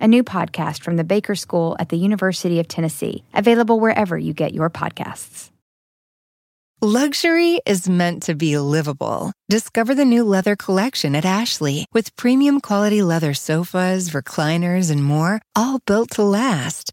a new podcast from the Baker School at the University of Tennessee, available wherever you get your podcasts. Luxury is meant to be livable. Discover the new leather collection at Ashley with premium quality leather sofas, recliners, and more, all built to last.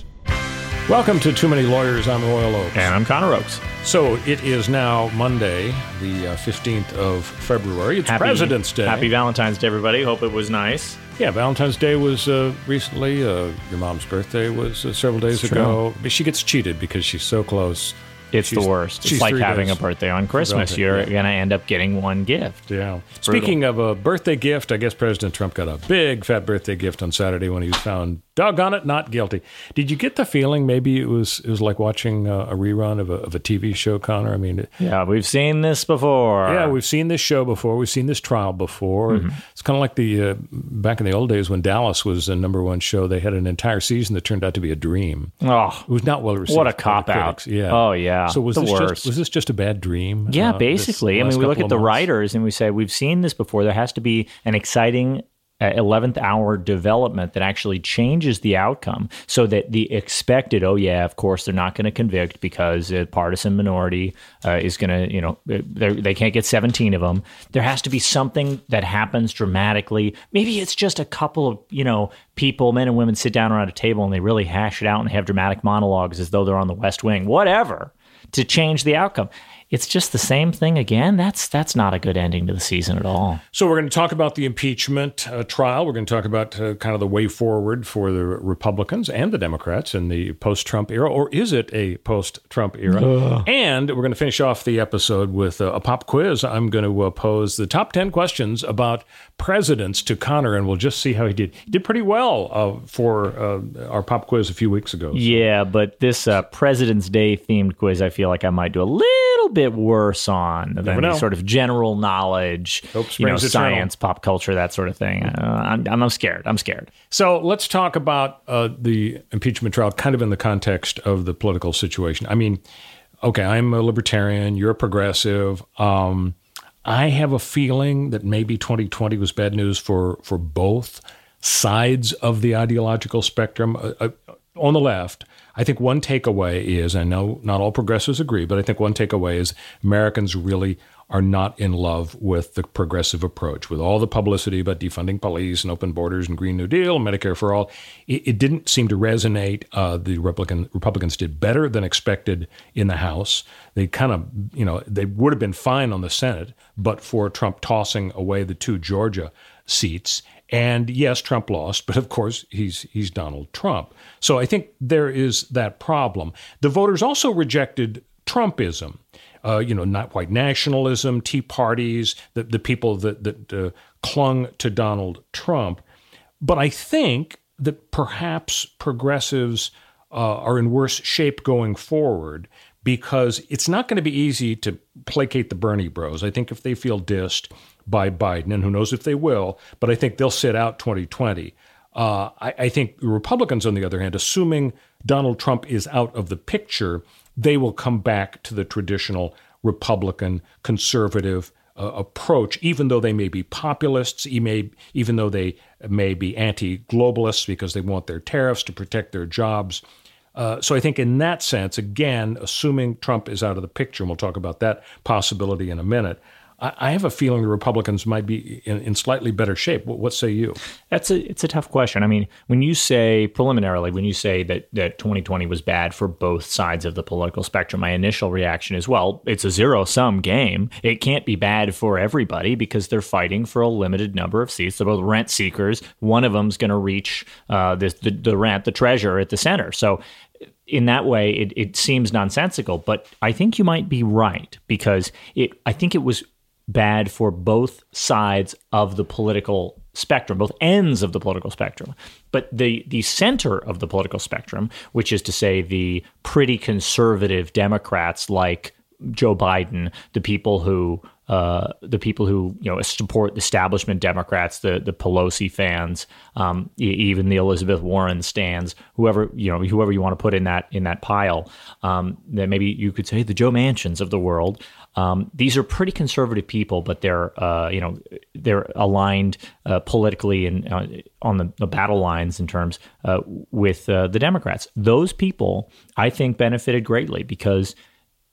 Welcome to Too Many Lawyers. I'm Royal Oaks. And I'm Connor Oaks. So it is now Monday, the uh, 15th of February. It's happy, President's Day. Happy Valentine's Day, everybody. Hope it was nice. Yeah, Valentine's Day was uh, recently. Uh, your mom's birthday was uh, several days It's ago. But she gets cheated because she's so close. It's She's- the worst. she's It's like having days a birthday on Christmas. Valentine, You're yeah. going to end up getting one gift. Yeah. brutal. Speaking of a birthday gift, I guess President Trump got a big fat birthday gift on Saturday when he was found, doggone it, not guilty. Did you get the feeling maybe it was it was like watching uh, a rerun of a, of a TV show, Connor? I mean, it- Yeah, we've seen this before. yeah, we've seen this show before. We've seen this trial before. Mm-hmm. It's kind of like the uh, back in the old days when Dallas was the number one show. They had an entire season that turned out to be a dream. Oh, It was not well received. What a cop-out. Yeah. Oh, yeah. So was The this worst. just was this just a bad dream? Yeah, uh, basically. I mean, we look at the months? writers and we say, we've seen this before. There has to be an exciting uh, 11th hour development that actually changes the outcome so that the expected, oh, yeah, of course, they're not going to convict because a partisan minority uh, is going to, you know, they're- they can't get 17 of them. There has to be something that happens dramatically. Maybe it's just a couple of, you know, people, men and women, sit down around a table and they really hash it out and have dramatic monologues as though they're on the West Wing, whatever, to change the outcome. It's just the same thing again. That's that's not a good ending to the season at all. So we're going to talk about the impeachment uh, trial. We're going to talk about uh, kind of the way forward for the Republicans and the Democrats in the post-Trump era, or is it a post-Trump era? And we're going to finish off the episode with uh, a pop quiz. I'm going to uh, pose the top ten questions about presidents to Connor, and we'll just see how he did. He did pretty well uh, for uh, our pop quiz a few weeks ago. Yeah, but this uh, President's Day themed quiz, I feel like I might do a little bit worse on than sort of general knowledge, you know, science, pop culture, that sort of thing. Uh, I'm, I'm scared. I'm scared. So let's talk about uh, the impeachment trial, kind of in the context of the political situation. I mean, okay, I'm a libertarian, you're a progressive. Um, I have a feeling that maybe 2020 was bad news for for both sides of the ideological spectrum. Uh, uh, on the left, I think one takeaway is I know not all progressives agree, but I think one takeaway is Americans really are not in love with the progressive approach, with all the publicity about defunding police and open borders and Green New Deal, and Medicare for all. It, it didn't seem to resonate. Uh, the Republican Republicans did better than expected in the House. They kind of, you know, they would have been fine on the Senate, but for Trump tossing away the two Georgia seats. And yes, Trump lost, but of course he's he's Donald Trump. So I think there is that problem. The voters also rejected Trumpism. Uh, you know, not white nationalism, Tea parties, the, the people that, that uh, clung to Donald Trump. But I think that perhaps progressives uh, are in worse shape going forward because it's not going to be easy to placate the Bernie bros. I think if they feel dissed by Biden, and who knows if they will, but I think they'll sit out 2020. Uh, I, I think Republicans, on the other hand, assuming Donald Trump is out of the picture, they will come back to the traditional Republican conservative uh, approach, even though they may be populists, even though they may be anti globalists because they want their tariffs to protect their jobs. Uh, so I think in that sense, again, assuming Trump is out of the picture, and we'll talk about that possibility in a minute, I have a feeling the Republicans might be in, in, slightly better shape. What, what, say you? That's a it's a tough question. I mean, when you say preliminarily, when you say that that 2020 was bad for both sides of the political spectrum, my initial reaction is, well, it's a zero sum game. It can't be bad for everybody because they're fighting for a limited number of seats. They're both rent seekers. One of them's going to reach uh, this, the the rent, the treasure at the center. So in that way, it, it seems nonsensical, but I think you might be right because it. I think it was bad for both sides of the political spectrum, both ends of the political spectrum. But the the center of the political spectrum, which is to say the pretty conservative Democrats like Joe Biden, the people who uh, the people who you know support establishment Democrats, the the Pelosi fans, um, even the Elizabeth Warren stands, whoever you know, whoever you want to put in that in that pile. Um, that maybe you could say the Joe Manchins of the world. Um, these are pretty conservative people, but they're uh, you know they're aligned uh, politically and uh, on the, the, battle lines in terms uh, with uh, the Democrats. Those people, I think, benefited greatly because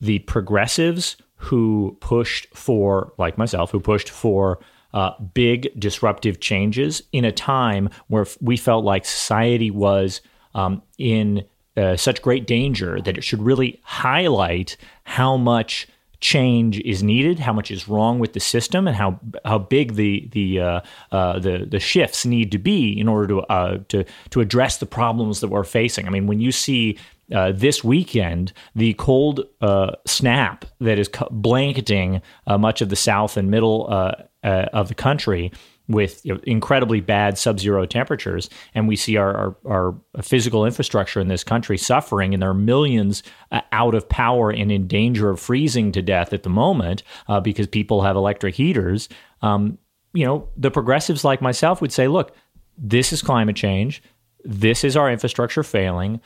the progressives who pushed for, like myself, who pushed for uh, big disruptive changes in a time where we felt like society was um, in uh, such great danger that it should really highlight how much change is needed, how much is wrong with the system, and how how big the the uh, uh, the the shifts need to be in order to uh, to to address the problems that we're facing. I mean, when you see uh, this weekend, the cold uh, snap that is blanketing uh, much of the south and middle uh, uh, of the country with you know, incredibly bad sub-zero temperatures, and we see our, our, our, physical infrastructure in this country suffering, and there are millions uh, out of power and in danger of freezing to death at the moment uh, because people have electric heaters. Um, you know, the progressives like myself would say, look, this is climate change. This is our infrastructure failing.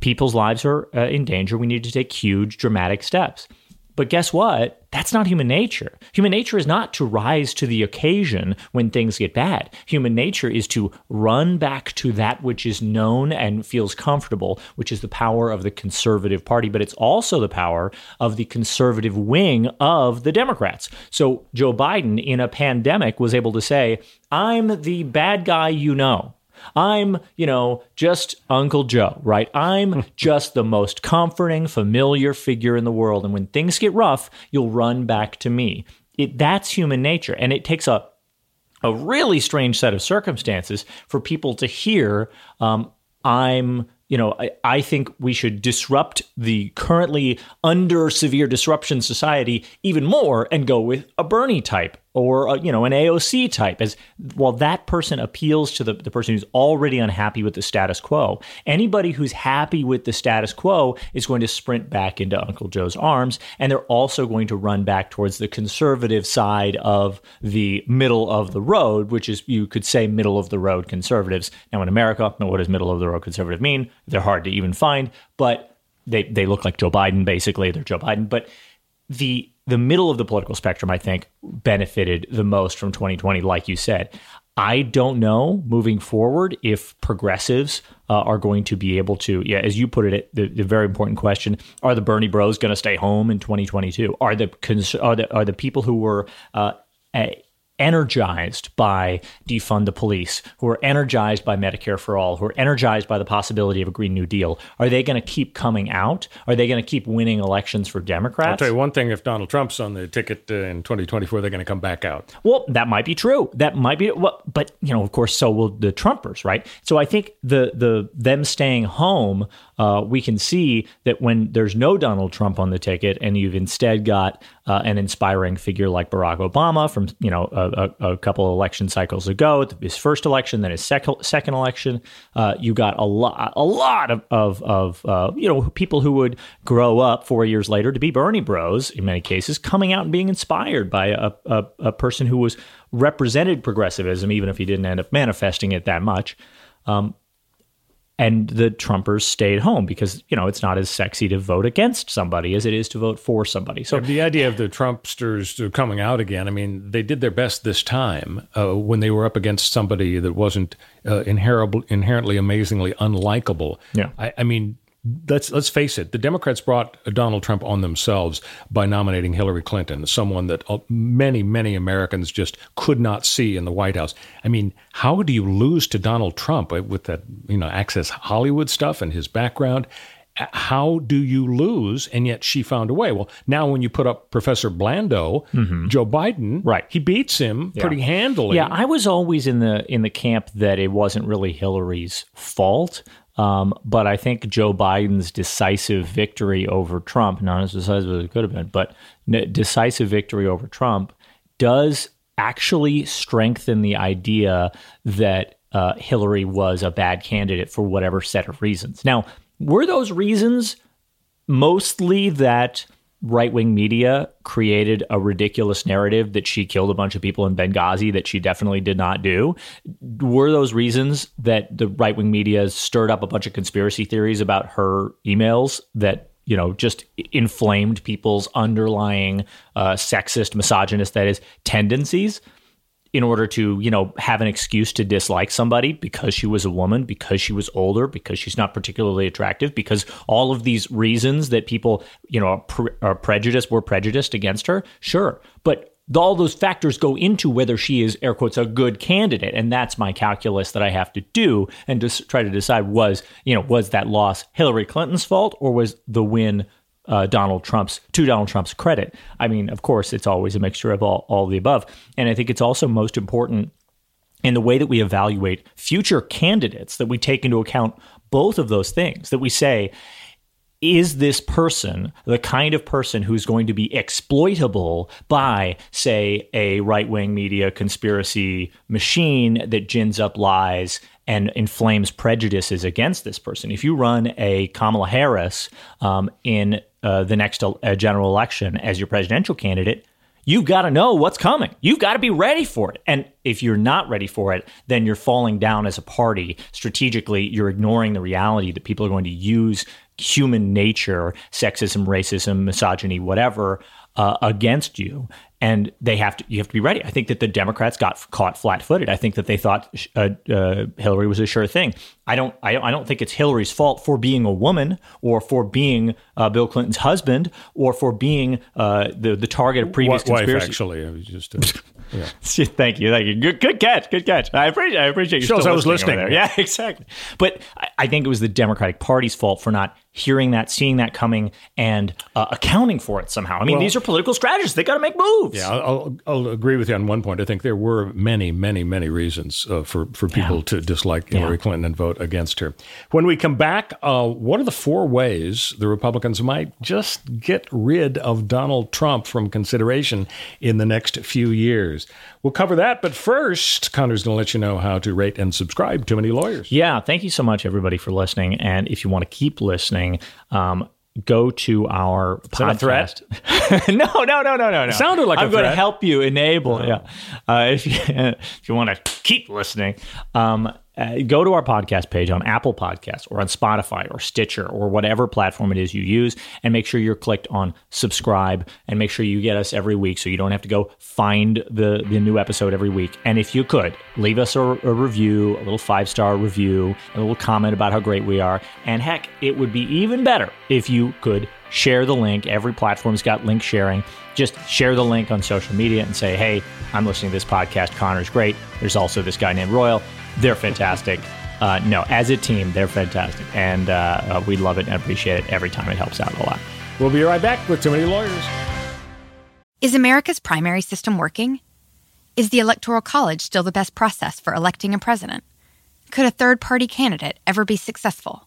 People's lives are uh, in danger. We need to take huge, dramatic steps. But guess what? That's not human nature. Human nature is not to rise to the occasion when things get bad. Human nature is to run back to that which is known and feels comfortable, which is the power of the conservative party, but it's also the power of the conservative wing of the Democrats. So Joe Biden in a pandemic was able to say, I'm the bad guy you know. I'm, you know, just Uncle Joe, right? I'm just the most comforting, familiar figure in the world. And when things get rough, you'll run back to me. It, that's human nature. And it takes a, a really strange set of circumstances for people to hear, um, I'm you know, I, I, think we should disrupt the currently under severe disruption society even more and go with a Bernie type or a, you know an AOC type as while that person appeals to the, the person who's already unhappy with the status quo anybody who's happy with the status quo is going to sprint back into Uncle Joe's arms and they're also going to run back towards the conservative side of the middle of the road which is you could say middle of the road conservatives. Now in America what does middle of the road conservative mean? They're hard to even find but they they look like Joe Biden basically. They're Joe Biden. But the the middle of the political spectrum, I think, benefited the most from 2020, like you said. I don't know moving forward if progressives uh, are going to be able to, yeah, as you put it, the, the very important question: Are the Bernie Bros going to stay home in 2022? Are the are the are the people who were uh, energized by defund the police, who are energized by Medicare for all, who are energized by the possibility of a Green New Deal, are they going to keep coming out? Are they going to keep winning elections for Democrats? I'll tell you one thing: if Donald Trump's on the ticket uh, in 2024, they're going to come back out. Well, that might be true. That might be. Well, but you know, of course, so will the Trumpers, right? So I think the the them staying home, uh, we can see that when there's no Donald Trump on the ticket, and you've instead got uh, an inspiring figure like Barack Obama from you know a, a, couple election cycles ago, his first election, then his second second election. Uh, you got a lot a lot of of, of uh, you know people who would grow up four years later to be Bernie Bros in many cases, coming out and being inspired by a, a, a person who was represented progressivism, even if he didn't end up manifesting it that much. Um, and the Trumpers stayed home because you know it's not as sexy to vote against somebody as it is to vote for somebody. So the idea of the Trumpsters coming out again, I mean, they did their best this time uh, when they were up against somebody that wasn't uh, inherently, amazingly unlikable. Yeah, I, I mean, let's let's face it, the Democrats brought Donald Trump on themselves by nominating Hillary Clinton, someone that uh, many many Americans just could not see in the White House. I mean, how do you lose to Donald Trump uh, with that you know Access Hollywood stuff and his background? How do you lose? And yet she found a way. Well, now when you put up Professor Blando, mm-hmm. Joe Biden, right, he beats him yeah. pretty handily. Yeah, I was always in the in the camp that it wasn't really Hillary's fault. Um, but I think Joe Biden's decisive victory over Trump, not as decisive as it could have been, but decisive victory over Trump does actually strengthen the idea that uh, Hillary was a bad candidate for whatever set of reasons. Now, were those reasons mostly that right wing media created a ridiculous narrative that she killed a bunch of people in Benghazi that she definitely did not do. Were those reasons that the right wing media stirred up a bunch of conspiracy theories about her emails that you know just inflamed people's underlying uh, sexist, misogynist, that is, tendencies? In order to, you know, have an excuse to dislike somebody because she was a woman, because she was older, because she's not particularly attractive, because all of these reasons that people, you know, are, pre- are prejudiced, were prejudiced against her. Sure. But all those factors go into whether she is air quotes a good candidate and that's my calculus that i have to do and just try to decide was you know was that loss hillary clinton's fault or was the win uh, Donald Trump's to Donald Trump's credit. I mean, of course, it's always a mixture of all, all the above, and I think it's also most important in the way that we evaluate future candidates that we take into account both of those things. That we say, is this person the kind of person who's going to be exploitable by, say, a right wing media conspiracy machine that gins up lies and inflames prejudices against this person? If you run a Kamala Harris um, in uh, the next uh, general election as your presidential candidate, you've got to know what's coming. You've got to be ready for it. And if you're not ready for it, then you're falling down as a party. Strategically, you're ignoring the reality that people are going to use human nature, sexism, racism, misogyny, whatever, uh, against you and they have to you have to be ready. I think that the Democrats got caught flat-footed. I think that they thought uh, uh, Hillary was a sure thing. I don't I, I, don't think it's Hillary's fault for being a woman or for being uh, Bill Clinton's husband or for being uh, the the target of previous w- conspiracy. Wife, actually, I was just. Uh, yeah. thank you, thank you. Good, good catch, good catch. I appreciate, I appreciate you. Shows I was listening. listening. Yeah, exactly. But I, I think it was the Democratic Party's fault for not hearing that, seeing that coming, and uh, accounting for it somehow. I mean, well, these are political strategists; they got to make moves. Yeah, I'll, I'll, agree with you on one point. I think there were many, many, many reasons uh, for for people yeah. to dislike Hillary yeah. Clinton and vote against her. When we come back, uh, what are the four ways the Republicans might just get rid of Donald Trump from consideration in the next few years? We'll cover that, but first, Connor's going to let you know how to rate and subscribe to Many Lawyers. Yeah, thank you so much, everybody, for listening. And if you want to keep listening, um, go to our Is podcast. no, no, no, no, no, no. It sounded like I'm going to help you enable. Yeah, uh, if you if you want to keep listening, um, uh, go to our podcast page on Apple Podcasts or on Spotify or Stitcher or whatever platform it is you use, and make sure you're clicked on subscribe and make sure you get us every week so you don't have to go find the, the new episode every week. And if you could, leave us a, a review, a little five star review, a little comment about how great we are. And heck, it would be even better if you could share the link. Every platform's got link sharing. Just share the link on social media and say, hey, I'm listening to this podcast. Connor's great. There's also this guy named Royal. They're fantastic. Uh, no, as a team, they're fantastic. And uh, uh, we love it and appreciate it every time. It helps out a lot. We'll be right back with Too Many Lawyers. Is America's primary system working? Is the Electoral College still the best process for electing a president? Could a third party candidate ever be successful?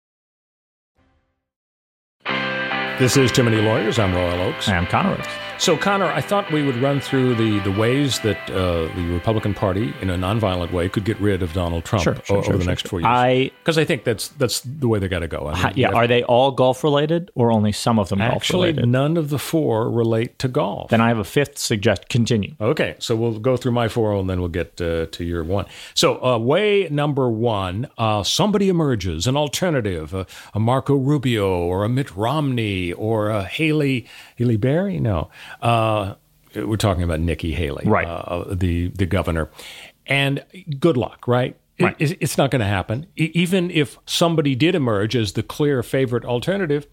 This is Too Many Lawyers. I'm Royal Oaks. I'm Connor Oaks. So, Connor, I thought we would run through the, the ways that uh, the Republican Party, in a nonviolent way, could get rid of Donald Trump Sure, sure, o- sure, over the next four years. I- because I think that's that's the way they got to go. I mean, yeah, are they all golf related or only some of them golf actually related? none of the four relate to golf. Then I have a fifth suggest. Continue. Okay, so we'll go through my four and then we'll get uh, to your one. So, uh, way number one uh, somebody emerges, an alternative, uh, a Marco Rubio or a Mitt Romney or a Haley, Haley Berry? No. Uh, we're talking about Nikki Haley, Right. Uh, the, the governor. And good luck, right? Right. it's- it's not going to happen. Even if somebody did emerge as the clear favorite alternative,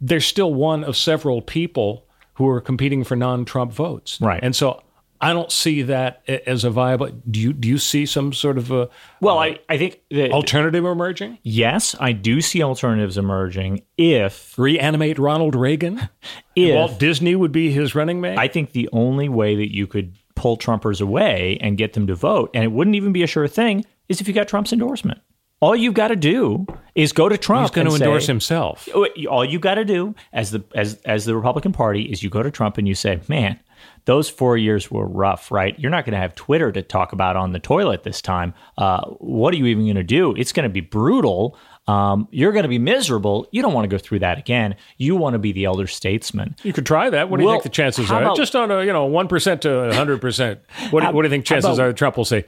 there's still one of several people who are competing for non-Trump votes. Right. And so I don't see that as a viable. Do you? Do you see some sort of a Well, uh, I, I think that alternative emerging? yes, I do see alternatives emerging if Reanimate Ronald Reagan? if Walt Disney would be his running mate. I think the only way that you could pull Trumpers away and get them to vote, and it wouldn't even be a sure thing, is if you got Trump's endorsement. All you've got to do is go to Trump. He's going to endorse himself. Oh, all you've got to do as the as as the Republican Party is you go to Trump and you say, "Man, those four years were rough, right? You're not going to have Twitter to talk about on the toilet this time. Uh, what are you even going to do? It's going to be brutal. Um, you're going to be miserable. You don't want to go through that again. You want to be the elder statesman. You could try that. What do you think the chances are? about- Just on a you know one percent to hundred percent. What, do- what do you think chances about- are Trump will say,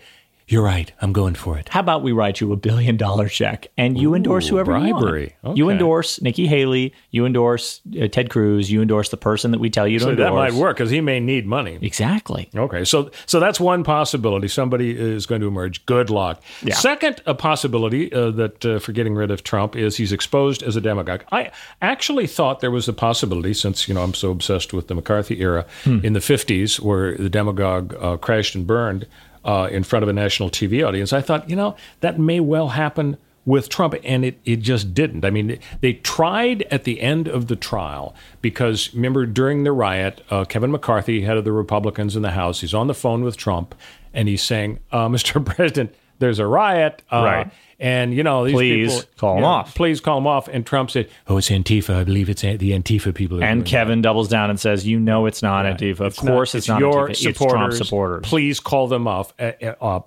"You're right. I'm going for it." How about we write you a billion dollar check and you endorse whoever bribery. you want? You endorse Nikki Haley. You endorse uh, Ted Cruz. You endorse the person that we tell you to So endorse. that might work because he may need money. Exactly. Okay, so so that's one possibility. Somebody is going to emerge. Good luck. Yeah. Second, a possibility uh, that uh, for getting rid of Trump is he's exposed as a demagogue. I actually thought there was a possibility, since you know I'm so obsessed with the McCarthy era in the '50s, where the demagogue uh, crashed and burned uh, in front of a national TV audience. I thought, you know, that may well happen with Trump, and it, it just didn't. I mean, they tried at the end of the trial because remember during the riot, uh, Kevin McCarthy, head of the Republicans in the House, he's on the phone with Trump, and he's saying, uh, "Mr. President, there's a riot, uh, Right. And you know, these Please people, call 'em you know, off." Please call them off. And Trump said, "Oh, it's Antifa. I believe it's the Antifa people." And Kevin doubles down and says, "You know it's not Antifa. Of course, it's, not your Antifa. supporters. It's Trump supporters." Please call them off. Uh, uh,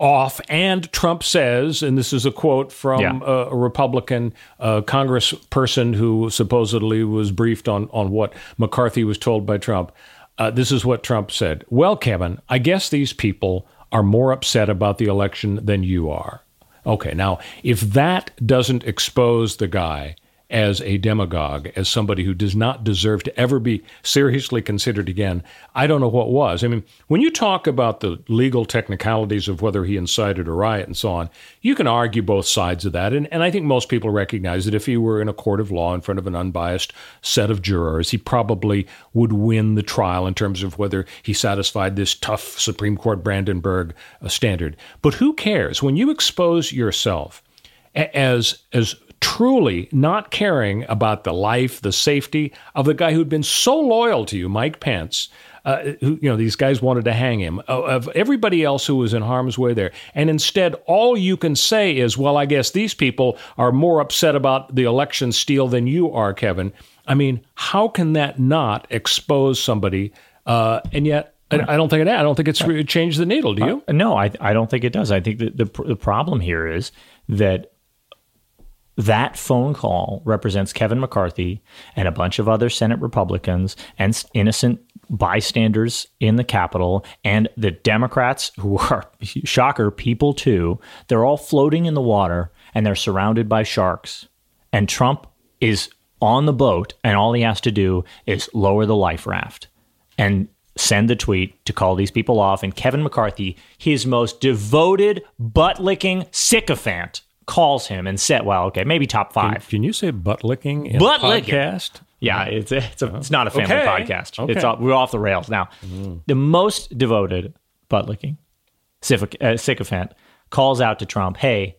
off. And Trump says, and this is a quote from Yeah. uh, a Republican uh, Congressperson who supposedly was briefed on on what McCarthy was told by Trump. Uh, this is what Trump said. Well, Kevin, I guess these people are more upset about the election than you are. Okay, now if that doesn't expose the guy as a demagogue, as somebody who does not deserve to ever be seriously considered again, I don't know what was. I mean, when you talk about the legal technicalities of whether he incited a riot and so on, you can argue both sides of that. And, and I think most people recognize that if he were in a court of law in front of an unbiased set of jurors, he probably would win the trial in terms of whether he satisfied this tough Supreme Court Brandenburg uh, standard. But who cares? When you expose yourself as as truly not caring about the life, the safety of the guy who'd been so loyal to you, Mike Pence. Uh, who, you know, these guys wanted to hang him. Of, everybody else who was in harm's way there, and instead, all you can say is, "Well, I guess these people are more upset about the election steal than you are, Kevin." I mean, how can that not expose somebody? Uh, and yet, I, don't think it. I don't think it's changed the needle. Do you? No, I, I don't think it does. I think that the, the problem here is that that phone call represents Kevin McCarthy and a bunch of other Senate Republicans and innocent bystanders in the Capitol and the Democrats who are, shocker, people too. They're all floating in the water and they're surrounded by sharks. And Trump is on the boat and all he has to do is lower the life raft and send the tweet to call these people off. And Kevin McCarthy, his most devoted, butt licking sycophant, calls him and said, "Well, okay, maybe top five. can you say butt licking in Butt a licking. podcast? Yeah, it's it's, a, it's not a family Okay. podcast. Okay. It's off, we're off the rails now. The most devoted butt licking uh, sycophant calls out to Trump, "Hey,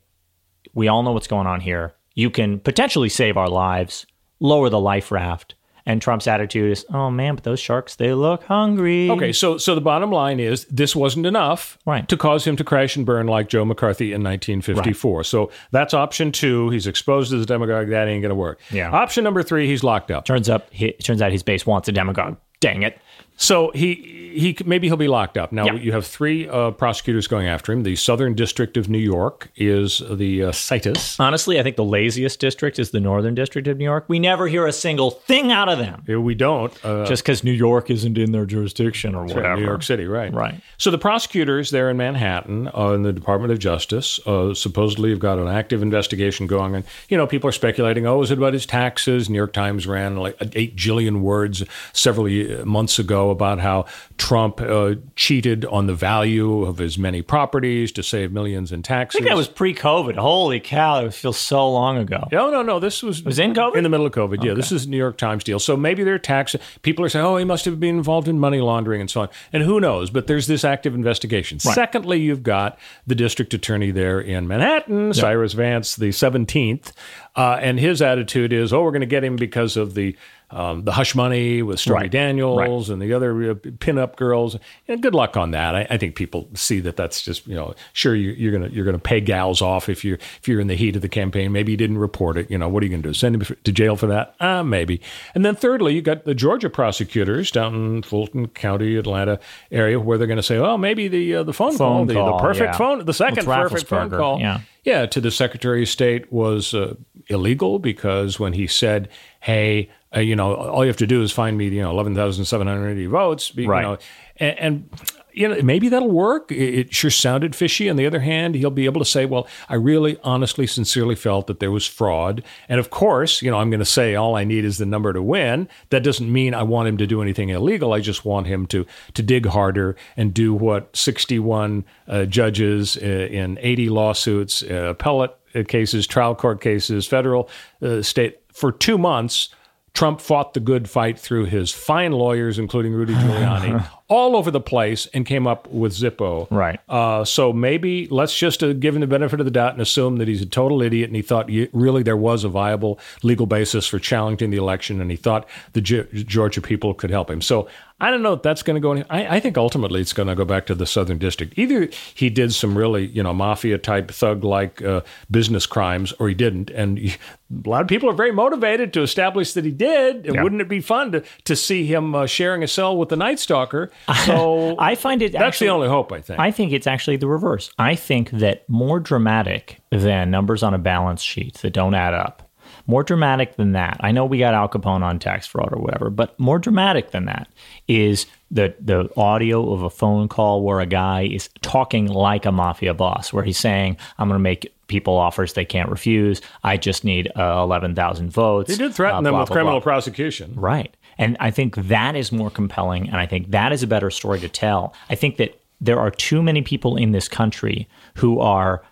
we all know what's going on here. You can potentially save our lives, lower the life raft." And Trump's attitude is, "Oh man, but those sharks they look hungry." Okay, so so the bottom line is this wasn't enough Right. to cause him to crash and burn like Joe McCarthy in 1954. So that's option two. He's exposed as a demagogue. That ain't going to work. Yeah. Option number three. He's locked up. turns up, he, turns out his base wants a demagogue. Dang it! So he he maybe he'll be locked up. Now Yeah. you have three uh, prosecutors going after him. The Southern District of New York is the uh, CITUS. Honestly, I think the laziest district is the Northern District of New York. We never hear a single thing out of them, we don't. Uh, just because New York isn't in their jurisdiction or whatever. New York City, right? Right. So the prosecutors there in Manhattan, uh, in the Department of Justice, uh, supposedly have got an active investigation going, and you know people are speculating. Oh, is it about his taxes? New York Times ran like eight jillion words several months ago about how Trump uh, cheated on the value of his many properties to save millions in I taxes. think that was pre-COVID. Holy cow! It feels so long ago. No, no, no. This was was in COVID? In the middle of COVID. Yeah, this is New York Times deal. So maybe they're tax. People are saying, "Oh, he must have been involved in money laundering and so on." And who knows? But there's this active investigation. Secondly, you've got the district attorney there in Manhattan, Cyrus Vance, the 17th, uh, and his attitude is, "Oh, we're going to get him because of the." Um, the hush money with Stormy Right. Daniels and the other uh, pinup girls. And good luck on that. I, I think people see that that's just you know sure you, you're gonna you're gonna pay gals off if you're if you're in the heat of the campaign. Maybe you didn't report it. You know what are you gonna do? Send him to jail for that? Uh, maybe. And then thirdly, you got the Georgia prosecutors down in Fulton County, Atlanta area, where they're going to say, oh, maybe the uh, the phone, call, Phone the, the perfect yeah. phone, the second perfect phone call, yeah. yeah, to the Secretary of State was uh, illegal because when he said, "Hey, uh, you know, all you have to do is find me, you know, eleven thousand seven hundred eighty votes," you Right. know, and, and you know, maybe that'll work. It, it sure sounded fishy. On the other hand, he'll be able to say, "Well, I really, honestly, sincerely felt that there was fraud," and of course, you know, I'm going to say all I need is the number to win. That doesn't mean I want him to do anything illegal. I just want him to to dig harder and do what 61 uh, judges uh, in 80 lawsuits, uh, appellate uh, cases, trial court cases, federal, uh, state for two months. Trump fought the good fight through his fine lawyers, including Rudy Giuliani, all over the place, and came up with Zippo. Right. Uh, so maybe let's just uh, give him the benefit of the doubt and assume that he's a total idiot, and he thought really there was a viable legal basis for challenging the election, and he thought the Ge- Georgia people could help him. So I don't know if that's going to go. Any- I, I think ultimately it's going to go back to the Southern District. Either he did some really, you know, mafia type thug like uh, business crimes, or he didn't. And he- a lot of people are very motivated to establish that he did. And Yeah. wouldn't it be fun to, to see him uh, sharing a cell with the Night Stalker? So I find it that's actually, the only hope. I think. I think it's actually the reverse. I think that more dramatic than numbers on a balance sheet that don't add up, more dramatic than that. I know we got Al Capone on tax fraud or whatever, but more dramatic than that is the the audio of a phone call where a guy is talking like a mafia boss, where he's saying, "I'm going to make." People offers they can't refuse. I just need uh, eleven thousand votes. He did threaten uh, them blah, with blah, criminal blah. prosecution. Right. And I think that is more compelling. And I think that is a better story to tell. I think that there are too many people in this country who are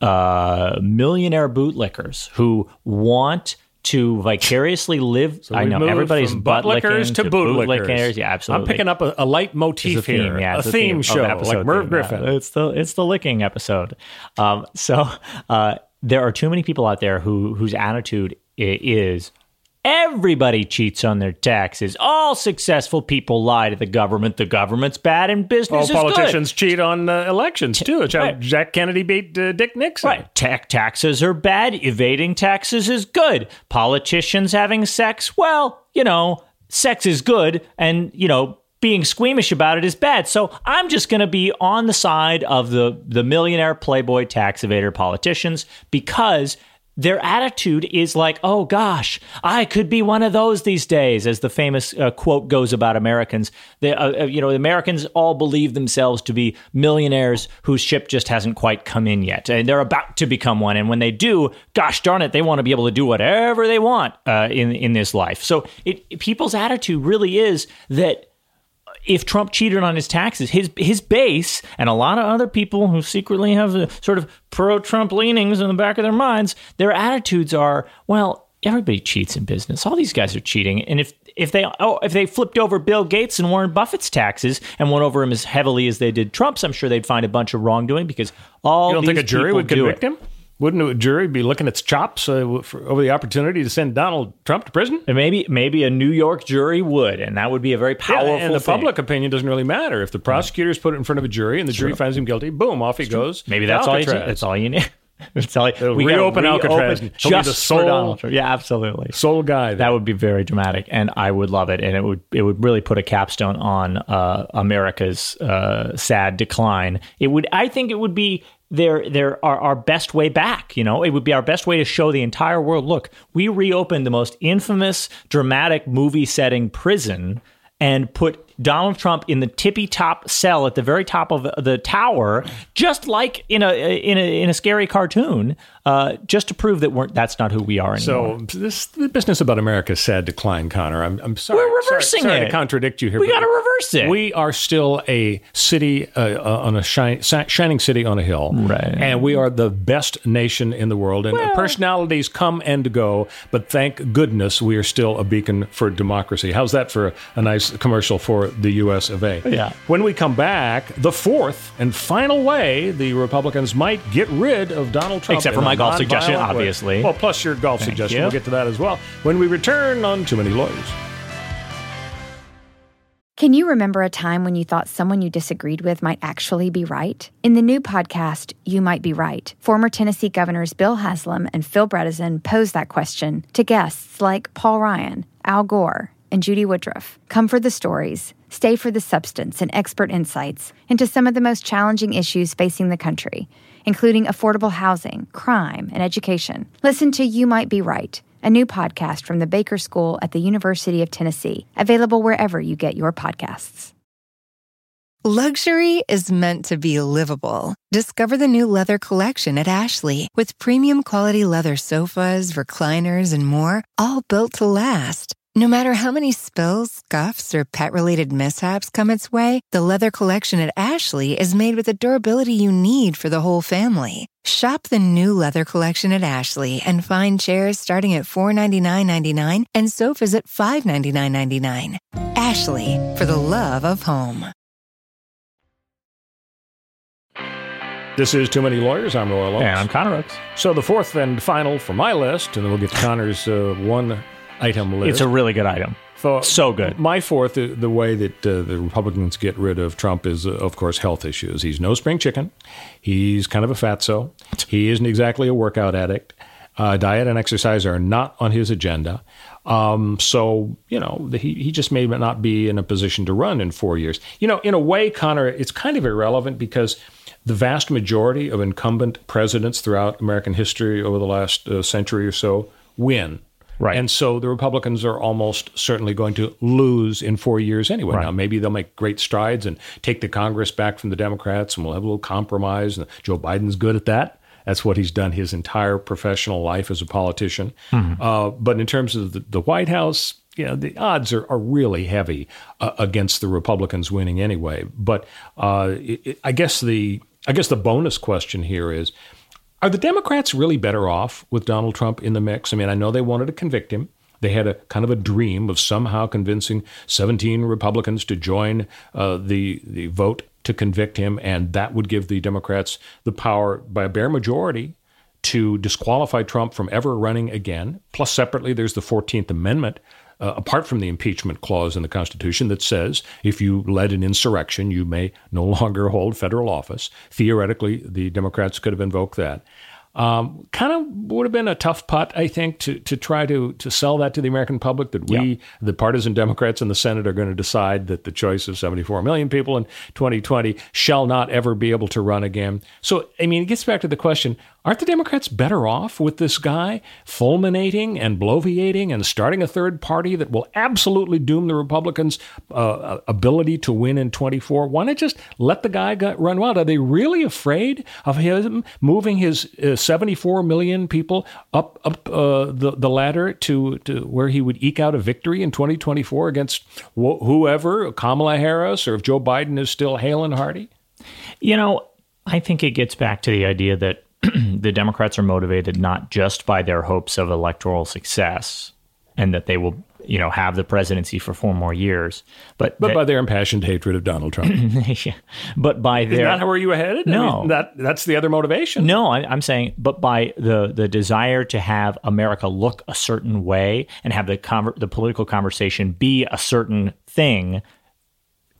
uh, millionaire bootlickers who want to vicariously live. I know everybody's buttlickers licking to bootlickers. bootlickers. Yeah, absolutely. I'm picking up a, a leitmotif a theme, here, yeah, a theme, of show, episode like Merv theme, Griffin. yeah. It's the it's the licking episode. Um, so uh, there are too many people out there who whose attitude is everybody cheats on their taxes. All successful people lie to the government. The government's bad and All business good. politicians cheat on uh, elections too. Right. Jack Kennedy beat uh, Dick Nixon. Right. Ta- taxes are bad. Evading taxes is good. Politicians having sex, well, you know, sex is good. And, you know, being squeamish about it is bad. So I'm just going to be on the side of the, the millionaire playboy tax evader politicians because their attitude is like, oh gosh, I could be one of those these days, as the famous uh, quote goes about Americans. The, uh, uh, you know, Americans all believe themselves to be millionaires whose ship just hasn't quite come in yet, and they're about to become one. And when they do, gosh darn it, they want to be able to do whatever they want uh, in in this life. So, it, people's attitude really is that if Trump cheated on his taxes, his his base and a lot of other people who secretly have a sort of pro-Trump leanings in the back of their minds, their attitudes are, well, everybody cheats in business. All these guys are cheating, and if if they oh if they flipped over Bill Gates and Warren Buffett's taxes and went over him as heavily as they did Trump's, I'm sure they'd find a bunch of wrongdoing because all You don't think a jury would convict him? Wouldn't a jury be looking at its chops uh, for, over the opportunity to send Donald Trump to prison? And maybe maybe a New York jury would, and that would be a very powerful. Yeah, and the thing. public opinion doesn't really matter. If the prosecutors put it in front of a jury and the jury finds him guilty, boom, off he goes. Maybe that's all. You, that's all you need. that's all. They'll we reopen Alcatraz be just the for sole- Donald Trump. Yeah, absolutely. Sole guy. That would be very dramatic, and I would love it, and it would it would really put a capstone on uh, America's uh, sad decline. It would, I think, it would be their their our, our best way back. You know, it would be our best way to show the entire world. Look, we reopened the most infamous, dramatic movie setting prison and put Donald Trump in the tippy top cell at the very top of the tower, just like in a in a in a scary cartoon, uh, just to prove that we're that's not who we are anymore. So this the business about America's sad decline, Connor. I'm, I'm sorry. We're reversing sorry, it. to contradict you here. We gotta reverse it. We are still a city uh, uh, on a shine, shining city on a hill, Right. And we are the best nation in the world. And personalities come and go, but thank goodness we are still a beacon for democracy. How's that for a nice commercial for the U.S. of A? Yeah. When we come back, the fourth and final way the Republicans might get rid of Donald Trump, Except for my golf suggestion, way. obviously. Well, plus your golf suggestion. you. We'll get to that as well when we return on Too Many Lawyers. Can you remember a time when you thought someone you disagreed with might actually be right? In the new podcast, You Might Be Right, former Tennessee governors Bill Haslam and Phil Bredesen pose that question to guests like Paul Ryan, Al Gore, and Judy Woodruff. Come for the stories, stay for the substance and expert insights into some of the most challenging issues facing the country, including affordable housing, crime, and education. Listen to You Might Be Right a new podcast from the Baker School at the University of Tennessee, available wherever you get your podcasts. Luxury is meant to be livable. Discover the new leather collection at Ashley with premium quality leather sofas, recliners, and more, all built to last. No matter how many spills, scuffs, or pet related mishaps come its way, the leather collection at Ashley is made with the durability you need for the whole family. Shop the new leather collection at Ashley and find chairs starting at $499.99 and sofas at $599.99. Ashley, for the love of home. This is Too Many Lawyers. I'm Royal Oaks. and I'm Connor Oaks. So the fourth and final for my list, and then we'll get to Connor's uh, one item list. It's a really good item. So, so good. My fourth, the, the way that uh, the Republicans get rid of Trump is, uh, of course, health issues. He's no spring chicken. He's kind of a fatso. He isn't exactly a workout addict. Uh, diet and exercise are not on his agenda. Um, so, you know, the, he, he just may not be in a position to run in four years. You know, in a way, Connor, it's kind of irrelevant because the vast majority of incumbent presidents throughout American history over the last uh, century or so win. Right. And so the Republicans are almost certainly going to lose in four years anyway. Right. Now, maybe they'll make great strides and take the Congress back from the Democrats and we'll have a little compromise. And Joe Biden's good at that. That's what he's done his entire professional life as a politician. Uh, but in terms of the, the White House, you know, the odds are, are really heavy uh, against the Republicans winning anyway. But uh, it, it- I guess the I guess the bonus question here is are the Democrats really better off with Donald Trump in the mix? I mean, I know they wanted to convict him. They had a kind of a dream of somehow convincing 17 Republicans to join uh, the the vote to convict him, and that would give the Democrats the power by a bare majority to disqualify Trump from ever running again. Plus, separately, there's the 14th Amendment, uh, apart from the impeachment clause in the Constitution, that says if you led an insurrection, you may no longer hold federal office. Theoretically, the Democrats could have invoked that. Um, kind of would have been a tough putt, I think, to to try to to sell that to the American public that we, the partisan Democrats in the Senate, are going to decide that the choice of 74 million people in 2020 shall not ever be able to run again. So, I mean, it gets back to the question: Aren't the Democrats better off with this guy fulminating and bloviating and starting a third party that will absolutely doom the Republicans' uh, ability to win in 24? Why not just let the guy run wild? Are they really afraid of him moving his uh, 74 million people up up uh, the, the ladder to, to where he would eke out a victory in 2024 against wh- whoever, Kamala Harris, or if Joe Biden is still hale and hearty? You know, I think it gets back to the idea that the Democrats are motivated not just by their hopes of electoral success and that they will, you know, have the presidency for four more years, but but that, by their impassioned hatred of Donald Trump. yeah, but by their Is that where you were headed? No, I mean, that that's the other motivation. No, I, am saying, but by the the desire to have America look a certain way and have the conver- the political conversation be a certain thing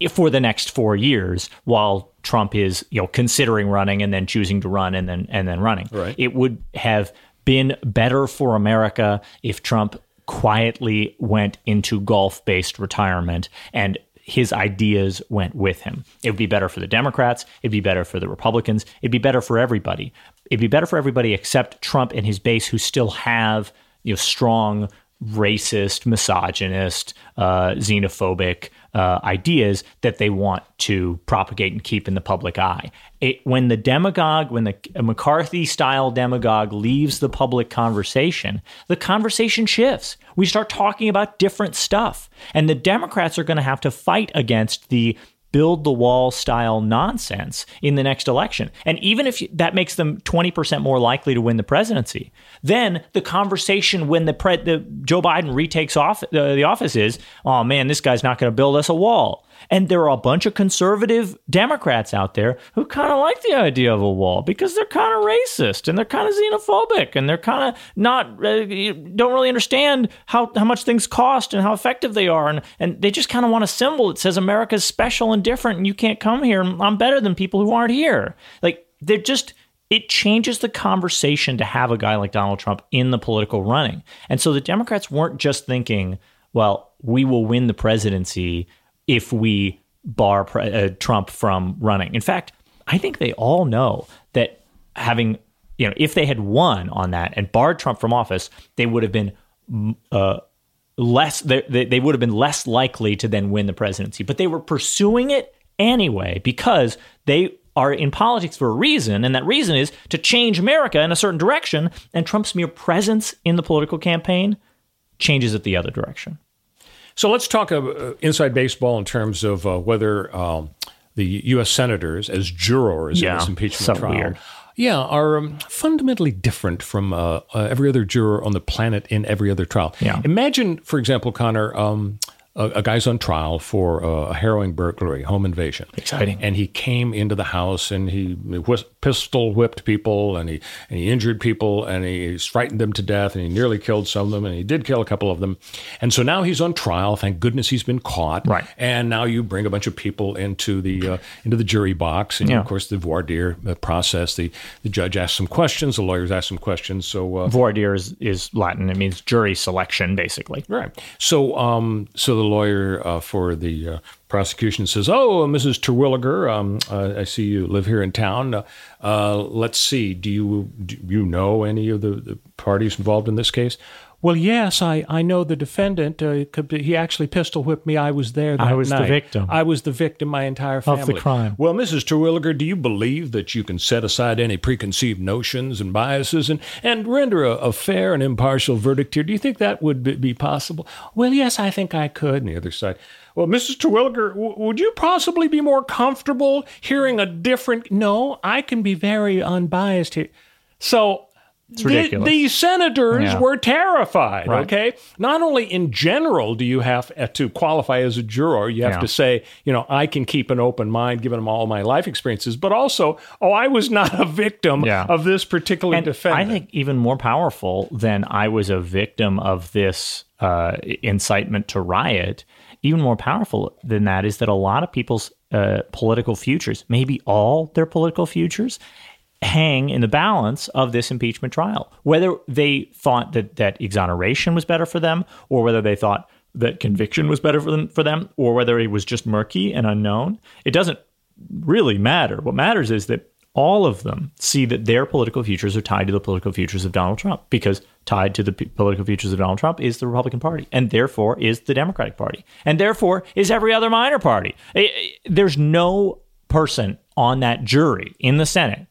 for the next four years, while Trump is you know considering running and then choosing to run and then and then running. Right. It would have been better for America if Trump quietly went into golf based retirement and his ideas went with him. It would be better for the Democrats. It'd be better for the Republicans. It'd be better for everybody. It'd be better for everybody except Trump and his base, who still have you know strong racist, misogynist, uh, xenophobic uh, ideas that they want to propagate and keep in the public eye. It, when the demagogue, when the McCarthy style demagogue leaves the public conversation, the conversation shifts. We start talking about different stuff. And the Democrats are going to have to fight against the build the wall style nonsense in the next election. And even if that makes them 20% more likely to win the presidency, then the conversation when the, pre- the Joe Biden retakes off uh, the office is, oh man, this guy's not going to build us a wall. And there are a bunch of conservative Democrats out there who kind of like the idea of a wall because they're kind of racist and they're kind of xenophobic and they're kind of not, uh, don't really understand how, how much things cost and how effective they are. And, and they just kind of want a symbol that says America's special and different and you can't come here. I'm better than people who aren't here. Like they're just, it changes the conversation to have a guy like Donald Trump in the political running. And so the Democrats weren't just thinking, well, we will win the presidency if we bar uh, Trump from running. In fact, I think they all know that having, you know, if they had won on that and barred Trump from office, they would have been uh, less, they, they would have been less likely to then win the presidency. But they were pursuing it anyway because they are in politics for a reason, and that reason is to change America in a certain direction. And Trump's mere presence in the political campaign changes it the other direction. So let's talk uh, inside baseball in terms of uh, whether um, the U.S. senators, as jurors yeah, in this impeachment trial, weird. yeah, are um, fundamentally different from uh, uh every other juror on the planet in every other trial. Yeah. Imagine, for example, Connor. Um, a, a, guy's on trial for a harrowing burglary, home invasion. Exciting. And he came into the house and he whis- pistol whipped people and he and he injured people and he frightened them to death and he nearly killed some of them and he did kill a couple of them. And so now he's on trial. Thank goodness he's been caught. Right. And now you bring a bunch of people into the uh, into the jury box and Yeah. of course the voir dire uh, process. The the judge asks some questions. The lawyers ask some questions. So uh, Voir dire is, is Latin. It means jury selection, basically. Right. So, um, so the lawyer uh, for the uh, prosecution says, "Oh, Mrs. Terwilliger, um, uh, I see you live here in town. Uh, uh, let's see. Do you do you know any of the, the parties involved in this case?" Well, yes, I, I know the defendant. Uh, it could be- he actually pistol whipped me. I was there. That I was the victim. I was the victim. My entire family Of the crime. Well, Mrs. Terwilliger, do you believe that you can set aside any preconceived notions and biases and, and render a, a fair and impartial verdict here? Do you think that would be- be possible? Well, yes, I think I could. And the other side. Well, Mrs. Terwilliger, w- would you possibly be more comfortable hearing a different? No, I can be very unbiased here. So. The- ridiculous. these senators Yeah. were terrified. Right. Okay, not only in general do you have uh, to qualify as a juror, you have Yeah. to say, you know, I can keep an open mind given them all my life experiences, but also, oh, I was not a victim Yeah. of this particular And defendant. I think even more powerful than I was a victim of this uh, incitement to riot, even more powerful than that is that a lot of people's uh, political futures, maybe all their political futures, hang in the balance of this impeachment trial. Whether they thought that that exoneration was better for them, or whether they thought that conviction was better for them, for them, or whether it was just murky and unknown, it doesn't really matter. What matters is that all of them see that their political futures are tied to the political futures of Donald Trump because tied to the p- political futures of Donald Trump is the Republican Party and therefore is the Democratic Party and therefore is every other minor party. Eh, eh, there's no person on that jury in the Senate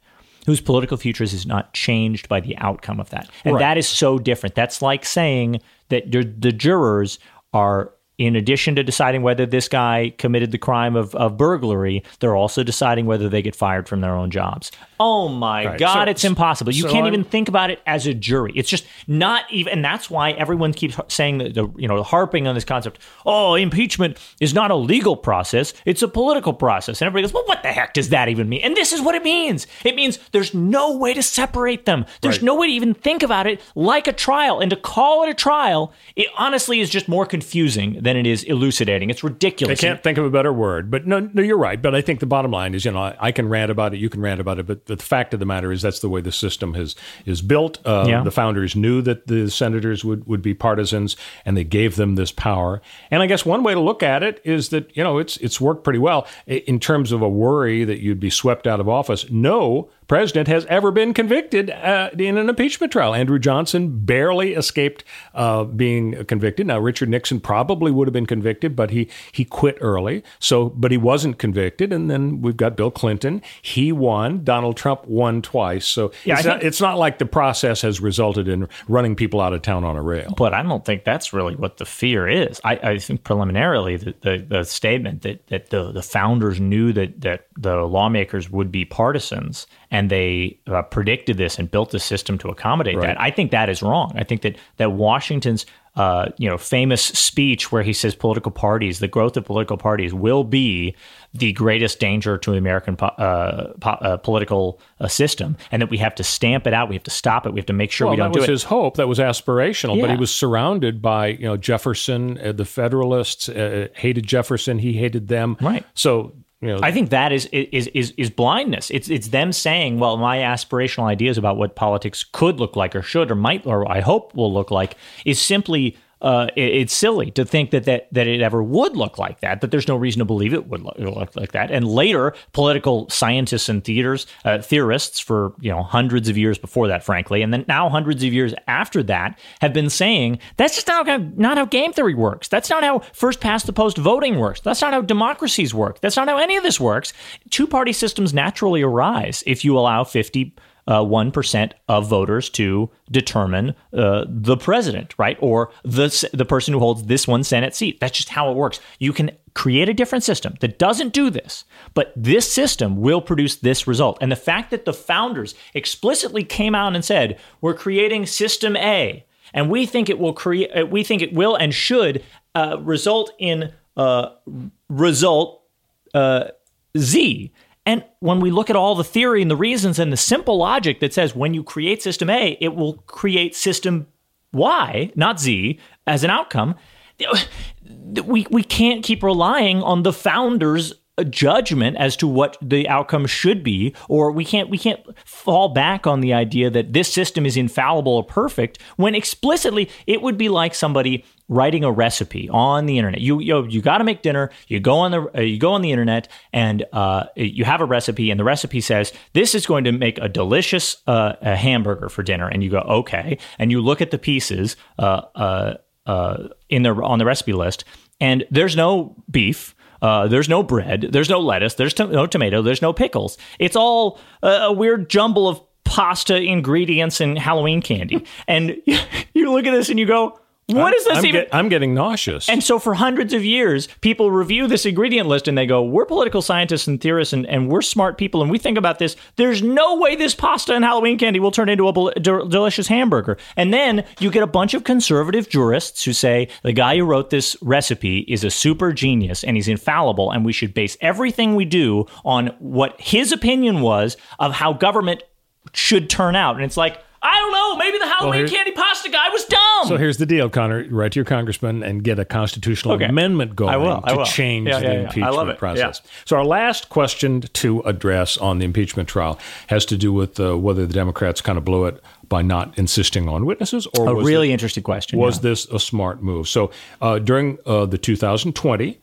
whose political futures is not changed by the outcome of that. And right. that is so different. That's like saying that the jurors are in addition to deciding whether this guy committed the crime of, of burglary, they're also deciding whether they get fired from their own jobs. Oh my right. God, so, it's impossible. You so can't I'm, even think about it as a jury. It's just not even, and that's why everyone keeps saying that the you know harping on this concept. Oh, impeachment is not a legal process; it's a political process. And everybody goes, "Well, what the heck does that even mean?" And this is what it means. It means there's no way to separate them. There's right. no way to even think about it like a trial. And to call it a trial, it honestly is just more confusing than it is elucidating. It's ridiculous. I can't think of a better word, but no, no, you're right. But I think the bottom line is, you know, I, I can rant about it, you can rant about it, but the fact of the matter is that's the way the system has is built. Uh, yeah. The founders knew that the senators would would be partisans, and they gave them this power. And I guess one way to look at it is that you know it's it's worked pretty well in terms of a worry that you'd be swept out of office. No president has ever been convicted uh, in an impeachment trial. Andrew Johnson barely escaped uh, being convicted. Now Richard Nixon probably would have been convicted, but he he quit early. So, but he wasn't convicted. And then we've got Bill Clinton. He won. Donald Trump won twice. So yeah, it's, not, it's not like the process has resulted in running people out of town on a rail. But I don't think that's really what the fear is. I, I think preliminarily the, the, the statement that that the the founders knew that that the lawmakers would be partisans and they uh, predicted this and built the system to accommodate right. that. I think that is wrong. I think that that Washington's uh, you know famous speech where he says political parties, the growth of political parties will be the greatest danger to the American po- uh, po- uh, political uh, system, and that we have to stamp it out. We have to stop it. We have to make sure well, we don't do it. That was his hope. That was aspirational, yeah. but he was surrounded by you know Jefferson, uh, the Federalists hated Jefferson. He hated them. Right. So you know, I think that is is is is blindness. It's it's them saying, "Well, my aspirational ideas about what politics could look like, or should, or might, or I hope will look like, is simply uh, it, it's silly to think that, that that it ever would look like that. That there's no reason to believe it would look, look like that. And later, political scientists and theaters, uh, theorists for you know hundreds of years before that, frankly, and then now hundreds of years after that, have been saying that's just not how, not how game theory works. That's not how first past the post voting works. That's not how democracies work. That's not how any of this works. Two party systems naturally arise if you allow fifty uh, one of voters to determine uh, the president, right, or the the person who holds this one Senate seat. That's just how it works. You can create a different system that doesn't do this, but this system will produce this result. And the fact that the founders explicitly came out and said, "We're creating System A." And we think it will create. Uh, we think it will and should uh, result in uh, result uh, Z and when we look at all the theory and the reasons and the simple logic that says when you create system A, it will create system Y, not Z, as an outcome, we, we can't keep relying on the founders judgment as to what the outcome should be or we can't we can't fall back on the idea that this system is infallible or perfect when explicitly it would be like somebody writing a recipe on the internet you you, you got to make dinner you go on the uh, you go on the internet and uh, you have a recipe and the recipe says this is going to make a delicious uh, a hamburger for dinner and you go okay and you look at the pieces uh, uh, uh, in the on the recipe list and there's no beef uh, there's no bread. There's no lettuce. There's to- no tomato. There's no pickles. It's all a weird jumble of pasta ingredients and Halloween candy. And you look at this and you go, what is this I'm even? Get, I'm getting nauseous. And so, for hundreds of years, people review this ingredient list and they go, We're political scientists and theorists and, and we're smart people and we think about this. There's no way this pasta and Halloween candy will turn into a del- delicious hamburger. And then you get a bunch of conservative jurists who say the guy who wrote this recipe is a super genius and he's infallible and we should base everything we do on what his opinion was of how government should turn out. And it's like, I don't know. Maybe the Halloween well, candy pasta guy was dumb. So here's the deal, Connor. Write to your congressman and get a constitutional okay. amendment going I will, I to will. change yeah, the yeah, yeah. impeachment process. So our last question to address on the impeachment trial has to do with uh, whether the Democrats kind of blew it by not insisting on witnesses, or a really it, interesting question. Was this a smart move? So uh, during uh, the 2020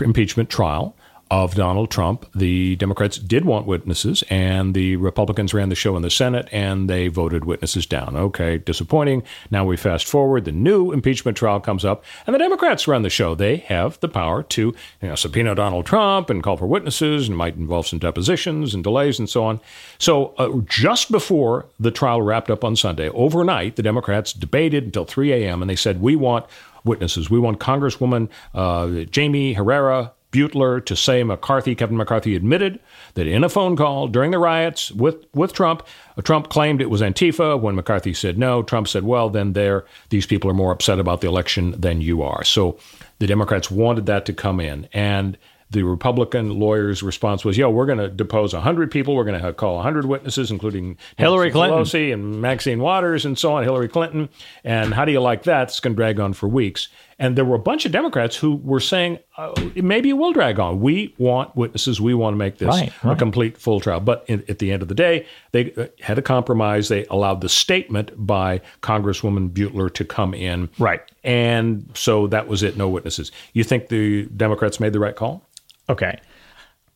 impeachment trial, of Donald Trump. The Democrats did want witnesses, and the Republicans ran the show in the Senate, and they voted witnesses down. Okay, disappointing. Now we fast forward. The new impeachment trial comes up, and the Democrats run the show. They have the power to you know, subpoena Donald Trump and call for witnesses, and might involve some depositions and delays and so on. So uh, just before the trial wrapped up on Sunday, overnight, the Democrats debated until 3 a.m., and they said, We want witnesses. We want Congresswoman uh, Jaime Herrera Beutler to say McCarthy, Kevin McCarthy admitted that in a phone call during the riots with, with Trump, uh, Trump claimed it was Antifa. When McCarthy said no, Trump said, well, then there, these people are more upset about the election than you are. So the Democrats wanted that to come in. And the Republican lawyer's response was, "Yo, we're going to depose 100 people. We're going to call 100 witnesses, including Hillary Clinton, Pelosi, and Maxine Waters, and so on. Hillary Clinton. And how do you like that? It's going to drag on for weeks." And there were a bunch of Democrats who were saying, uh, maybe it will drag on. We want witnesses. We want to make this right, right. a complete full trial. But in, at the end of the day, they uh, had a compromise. They allowed the statement by Congresswoman Beutler to come in. Right. And so that was it. No witnesses. You think the Democrats made the right call? Okay.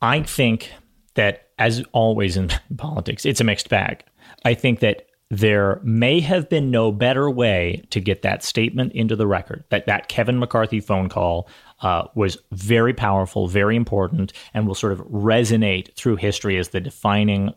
I think that, as always in politics, it's a mixed bag. I think that there may have been no better way to get that statement into the record. That that Kevin McCarthy phone call uh, was very powerful, very important, and will sort of resonate through history as the defining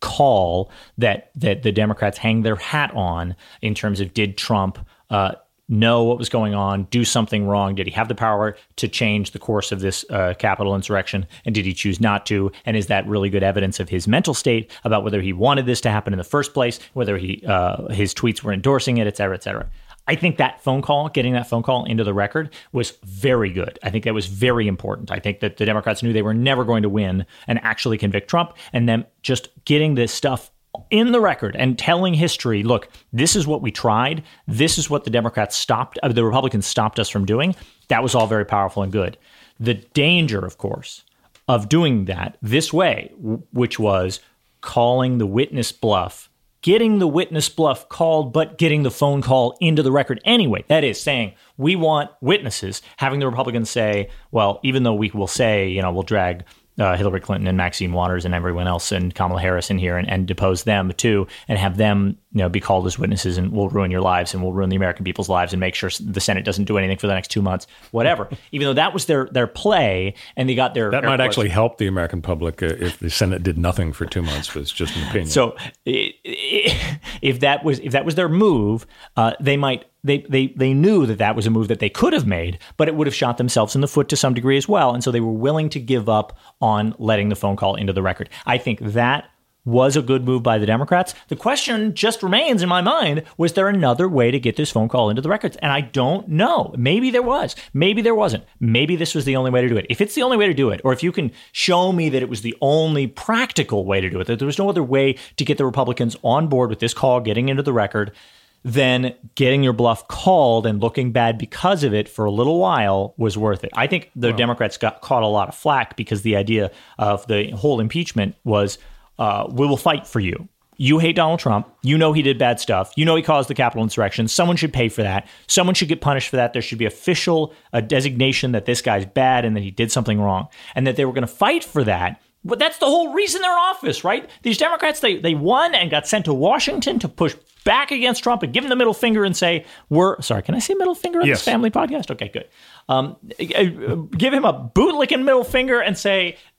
call that that the Democrats hang their hat on in terms of did Trump. Uh, know what was going on, do something wrong? Did he have the power to change the course of this uh, Capitol insurrection? And did he choose not to? And is that really good evidence of his mental state about whether he wanted this to happen in the first place, whether he uh, his tweets were endorsing it, et cetera, et cetera? I think that phone call, getting that phone call into the record, was very good. I think that was very important. I think that the Democrats knew they were never going to win and actually convict Trump, and then just getting this stuff in the record and telling history look this is what we tried. This is what the democrats stopped uh, the republicans stopped us from doing. That was all very powerful and good. The danger of course of doing that this way w- which was calling the witness bluff getting the witness bluff called but getting the phone call into the record anyway. That is saying we want witnesses having the republicans say well even though we will say you know we'll drag uh, Hillary Clinton and Maxine Waters and everyone else and Kamala Harris in here and, and depose them too and have them you know be called as witnesses and we'll ruin your lives and we'll ruin the American people's lives and make sure the Senate doesn't do anything for the next two months whatever. Even though that was their their play and they got their that might actually help the American public uh, if the Senate did nothing for two months but it's just an opinion. So if that was if that was their move uh, they might they, they they knew that that was a move that they could have made, but it would have shot themselves in the foot to some degree as well. And so they were willing to give up on letting the phone call into the record. I think that was a good move by the Democrats. The question just remains in my mind was there another way to get this phone call into the records? And I don't know. Maybe there was. Maybe there wasn't. Maybe this was the only way to do it. If it's the only way to do it, or if you can show me that it was the only practical way to do it, that there was no other way to get the Republicans on board with this call getting into the record, then getting your bluff called and looking bad because of it for a little while was worth it. I think the Democrats got caught a lot of flack because the idea of the whole impeachment was uh, we will fight for you. You hate Donald Trump. You know he did bad stuff. You know he caused the Capitol insurrection. Someone should pay for that. Someone should get punished for that. There should be official uh, designation that this guy's bad and that he did something wrong, and that they were going to fight for that but that's the whole reason they're in office, right? These Democrats, they, they won and got sent to Washington to push back against Trump and give him the middle finger and say, we're, sorry, can I say middle finger on Yes. this family podcast? Okay, good. Um, uh, give him a bootlicking middle finger and say,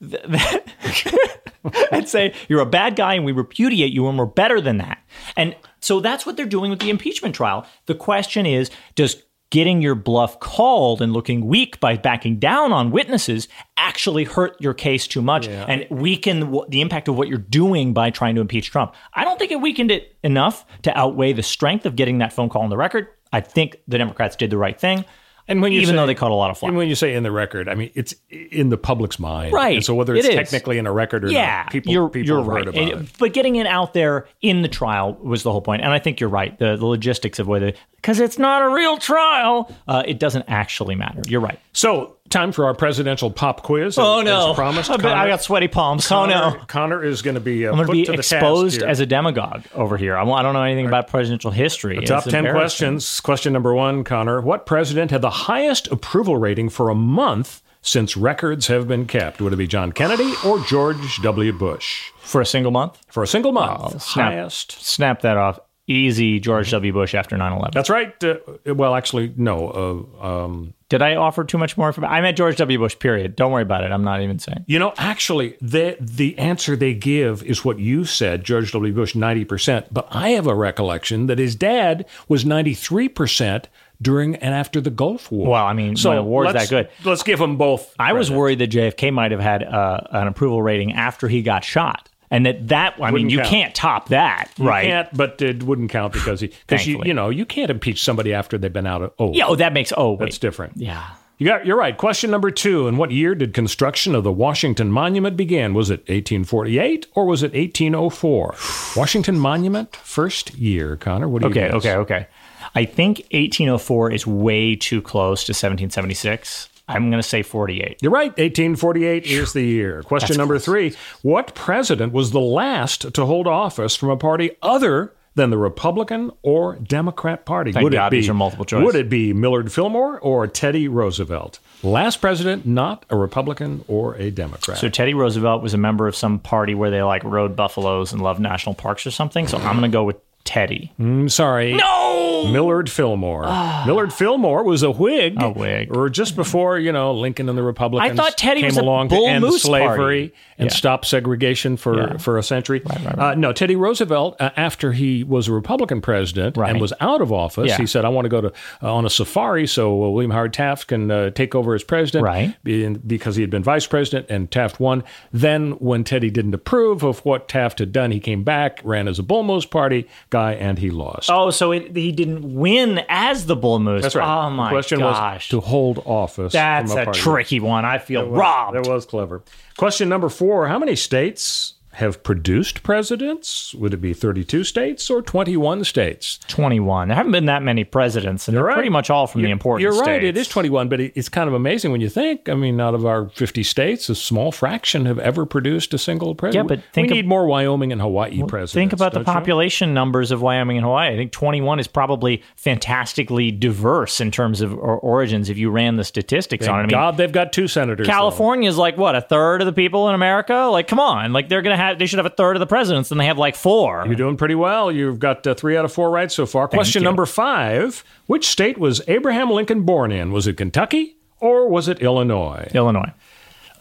and say, you're a bad guy and we repudiate you and we're better than that. And so that's what they're doing with the impeachment trial. The question is, does getting your bluff called and looking weak by backing down on witnesses actually hurt your case too much and weaken the, the impact of what you're doing by trying to impeach Trump. I don't think it weakened it enough to outweigh the strength of getting that phone call on the record. I think the Democrats did the right thing. And when you even say- though they caught a lot of flack. And when you say in the record, I mean it's in the public's mind, Right. And so whether it's is. technically in a record or yeah, not, people you're, people you're have right. heard about And- it. But getting it out there in the trial was the whole point. And I think you're right. The, the logistics of whether, because it's not a real trial, uh, it doesn't actually matter. You're right. So time for our presidential pop quiz. Oh, as- no. as promised. I, I got sweaty palms. Connor, oh, no. Connor is going to be uh, I'm going to be the exposed as a demagogue over here. I, I don't know anything about presidential history. Top It's 10 questions. Question number one, Connor. What president had the highest approval rating for a month since records have been kept? Would it be John Kennedy or George W. Bush? For a single month? For a single month, Oh, snap. highest. Snap that off. Easy George W. Bush after 9 11. That's right. Uh, well, actually, no. Uh, um, Did I offer too much more information? I meant George W. Bush, period. Don't worry about it. I'm not even saying. you know, actually, the the answer they give is what you said, George W. Bush, ninety percent. But I have a recollection that his dad was ninety three percent during and after the Gulf War. Well, I mean, a war's let's- that good. Let's give them both. I was worried that JFK might have had uh, an approval rating after he got shot. And that, that I mean, you count. can't top that, You right? Can't, but it wouldn't count because he because you you know you can't impeach somebody after they've been out of oh Yeah, oh, that makes, oh, wait. that's different. Yeah. You got you're right. Question number two: In what year did construction of the Washington Monument begin? Was it 1848 or was it 1804? Washington Monument first year. Connor, what do you Okay, okay, okay. I think 1804 is way too close to 1776. I'm going to say 48. You're right. 1848 is the year. Question number three: What president was the last to hold office from a party other than the Republican or Democrat Party? Thank God these are multiple choice. Would it be Millard Fillmore or Teddy Roosevelt? Last president, not a Republican or a Democrat. So Teddy Roosevelt was a member of some party where they like rode buffaloes and loved national parks or something. So I'm going to go with Teddy. I'm sorry. No! Millard Fillmore. Millard Fillmore was a Whig. A Whig. Or just before, you know, Lincoln and the Republicans I thought Teddy came was a along Bull to end slavery party. and Yeah. stop segregation for, Yeah. for a century. Uh, no, Teddy Roosevelt, uh, after he was a Republican president Right. and was out of office, Yeah. he said, I want to go to uh, on a safari so uh, William Howard Taft can uh, take over as president. Right. Be- Because he had been vice president and Taft won. Then, when Teddy didn't approve of what Taft had done, he came back, ran as a Bull Moose Party guy, and he lost. Oh, so it, he didn't win as the Bull Moose. That's right. Oh my the question gosh. was to hold office. That's a, party. tricky one. I feel was- robbed. That was clever. Question number four: How many states have produced presidents? Would it be 32 states or 21 states? 21. There haven't been that many presidents, and they're right. pretty much all from the You're- important You're right. It is 21, but it- it's kind of amazing when you think. I mean, out of our 50 states, a small fraction have ever produced a single president. Yeah, but think we of- need more Wyoming and Hawaii presidents. Think about the don't you? population numbers of Wyoming and Hawaii. I think 21 is probably fantastically diverse in terms of or- origins if you ran the statistics on it. I mean, God, they've got two senators. California is like what a third of the people in America. Like, come on, like they're gonna have they should have a third of the presidents, and they have like four. You're doing pretty well. You've got uh, three out of four right so far. Question you. number five Which state was Abraham Lincoln born in? Was it Kentucky or was it Illinois? Illinois.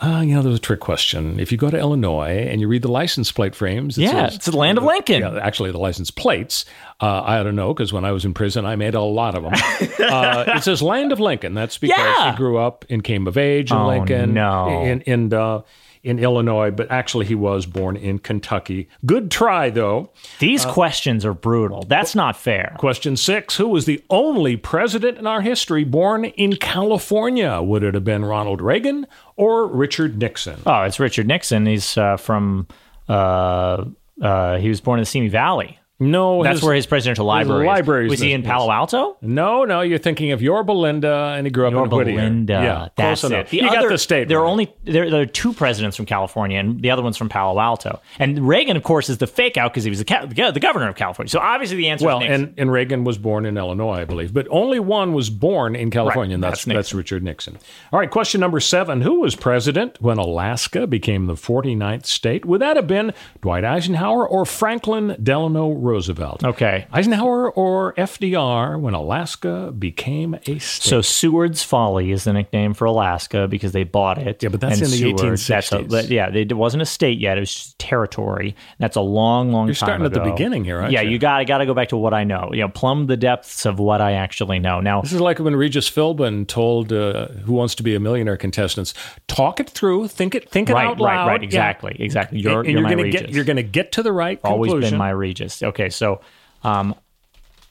Uh, you know, there's a trick question. If you go to Illinois and you read the license plate frames, it Yeah, says- it's the land of Lincoln. Yeah, actually, the license plates. Uh, I don't know because when I was in prison, I made a lot of them. uh, it says "Land of Lincoln." That's because Yeah. he grew up and came of age in Oh, Lincoln, no. in in uh, in Illinois, but actually he was born in Kentucky. Good try, though. These questions are brutal. That's not fair. Question six Who was the only president in our history born in California? Would it have been Ronald Reagan or Richard Nixon? Oh, it's Richard Nixon. He's uh, from. Uh, uh, he was born in the Simi Valley. No, That's where his presidential library. is. library Was he in Palo Alto? No, no, you're thinking of Yorba Linda, and he grew up Yorba in Whittier. Yeah, That's close it. enough. The you other, got the state. There are only there, there are two presidents from California, and the other one's from Palo Alto. And Reagan, of course, is the fake out because he was the, the governor of California. So obviously the answer well, is Nixon. and, and Reagan was born in Illinois, I believe, but only one was born in California, and that's that's that's, Richard Nixon. All right, question number seven: Who was president when Alaska became the 49th state? Would that have been Dwight Eisenhower or Franklin Delano Roosevelt? okay. Eisenhower or FDR when Alaska became a state? So Seward's Folly is the nickname for Alaska because they bought it. Yeah, but that's in the Seward, that's a- 1860s. but yeah, it wasn't a state yet; it was just territory. That's a long, long You're starting at the beginning here, yeah, you? you got got to go back to what I know. You know, plumb the depths of what I actually know. Now, This is like when Regis Philbin told uh, "Who Wants to Be a Millionaire" contestants, "Talk it through, think it, think it right, out loud." right, right, Yeah. exactly, exactly. You're, and, and you're, you're my gonna Regis. get you're gonna get to the right always conclusion. been my Regis. Okay, so um,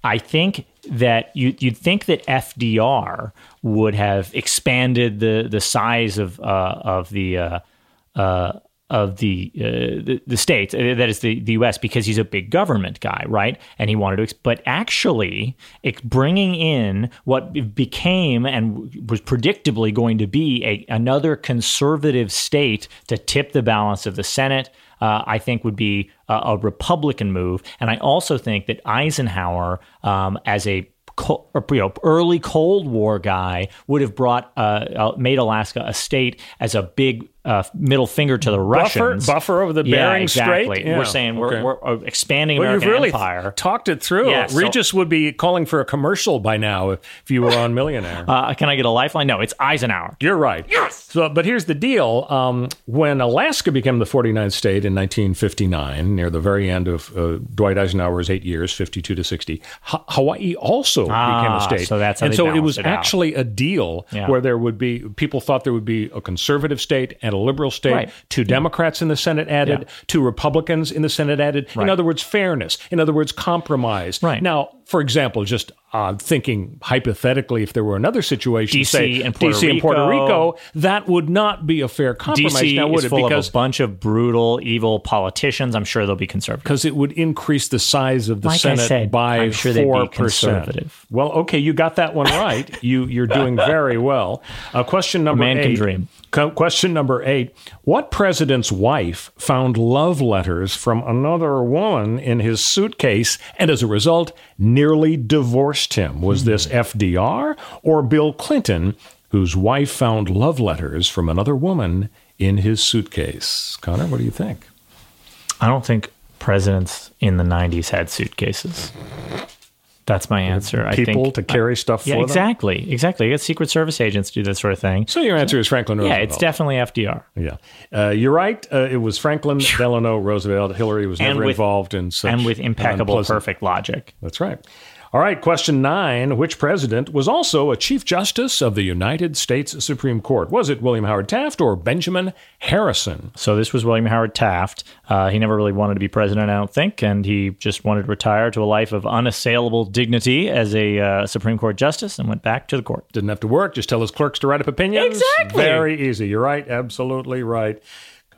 I think that you, you'd think that FDR would have expanded the the size of uh, of the uh, uh, of the, uh, the the states uh, that is the, the U.S. because he's a big government guy, right? And he wanted to, ex- but actually, bringing in what became and was predictably going to be a, another conservative state to tip the balance of the Senate. Uh, I think would be a, a Republican move, and I also think that Eisenhower, um, as a you know, early Cold War guy would have brought uh, uh, made Alaska a state as a big uh, middle finger to the Buffer, Russians. buffer over the yeah, Bering exactly. Strait. Yeah, We're saying okay. we're, we're uh, expanding Well, American you've really empire. talked it through. Yeah, so- Regis would be calling for a commercial by now if, if you were on Millionaire. uh, can I get a lifeline? No, it's Eisenhower. You're right. Yes. So, but here's the deal: um, when Alaska became the 49th state in 1959, near the very end of uh, Dwight Eisenhower's eight years, 52 to 60, Ha- Hawaii also Ah, became a state. so that's how and they so it was it out. actually a deal Yeah. where there would be people thought there would be a conservative state and a liberal state. Right. Two Democrats in the Senate added, Yeah. two Republicans in the Senate added. In other words, fairness. In other words, compromise. Right. Now, for example, just uh, thinking hypothetically, if there were another situation, DC say and Puerto DC and Puerto Rico. Rico, that would not be a fair compromise. DC now, would is it? full Because of a bunch of brutal, evil politicians. I'm sure they'll be conservative. because it would increase the size of the Like Senate said, by I'm sure four percent. Well, okay, you got that one right. you you're doing very well. Uh, question number man eight. can dream. Co- question number eight: What president's wife found love letters from another woman in his suitcase, and as a result, nearly divorced him? Was this Hmm. FDR or Bill Clinton, whose wife found love letters from another woman in his suitcase? Connor, what do you think? I don't think presidents in the 90s had suitcases. That's my answer. I People think to carry stuff Yeah, for them? exactly. Exactly. You get Secret Service agents do that sort of thing. So your answer is Franklin Yeah, it's definitely FDR. Yeah, uh, you're right. Uh, it was Franklin Delano Roosevelt. Hillary was And never with- involved in such and with impeccable, perfect logic. That's right. All right, question nine. Which president was also a Chief Justice of the United States Supreme Court? Was it William Howard Taft or Benjamin Harrison? So this was William Howard Taft. Uh, he never really wanted to be president, I don't think, and he just wanted to retire to a life of unassailable dignity as a uh, Supreme Court justice and went back to the court. Didn't have to work, just tell his clerks to write up opinions. Exactly. Very easy. You're right. Absolutely right.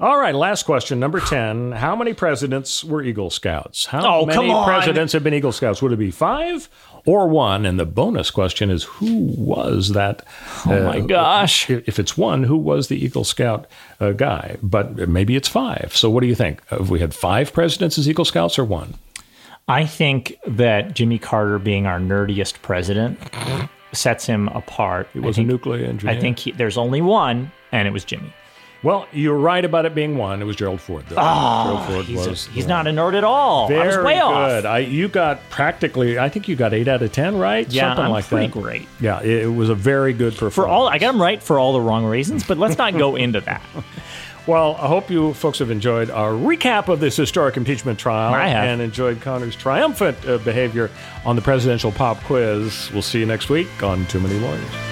All right, last question, number 10. How many presidents were Eagle Scouts? How Oh, many presidents have been Eagle Scouts? Would it be five or one? And the bonus question is who was that? Oh my gosh. If if it's one, who was the Eagle Scout uh, guy? But maybe it's five. So what do you think? Have we had five presidents as Eagle Scouts or one? I think that Jimmy Carter being our nerdiest president sets him apart. He was a nuclear engineer. I think he, there's only one, and it was Jimmy. Well, you're right about it being one. It was Gerald Ford. Though. Gerald Ford He's, a- was he's not a nerd at all. Very I was way good. off. I you got practically. I think you got eight out of ten right. Yeah, something I'm like pretty that. great. Yeah, it, it was a very good performance. For all, I got him right for all the wrong reasons, but let's not go into that. Well, I hope you folks have enjoyed our recap of this historic impeachment trial and enjoyed Connor's triumphant uh, behavior on the presidential pop quiz. We'll see you next week on Too Many Lawyers.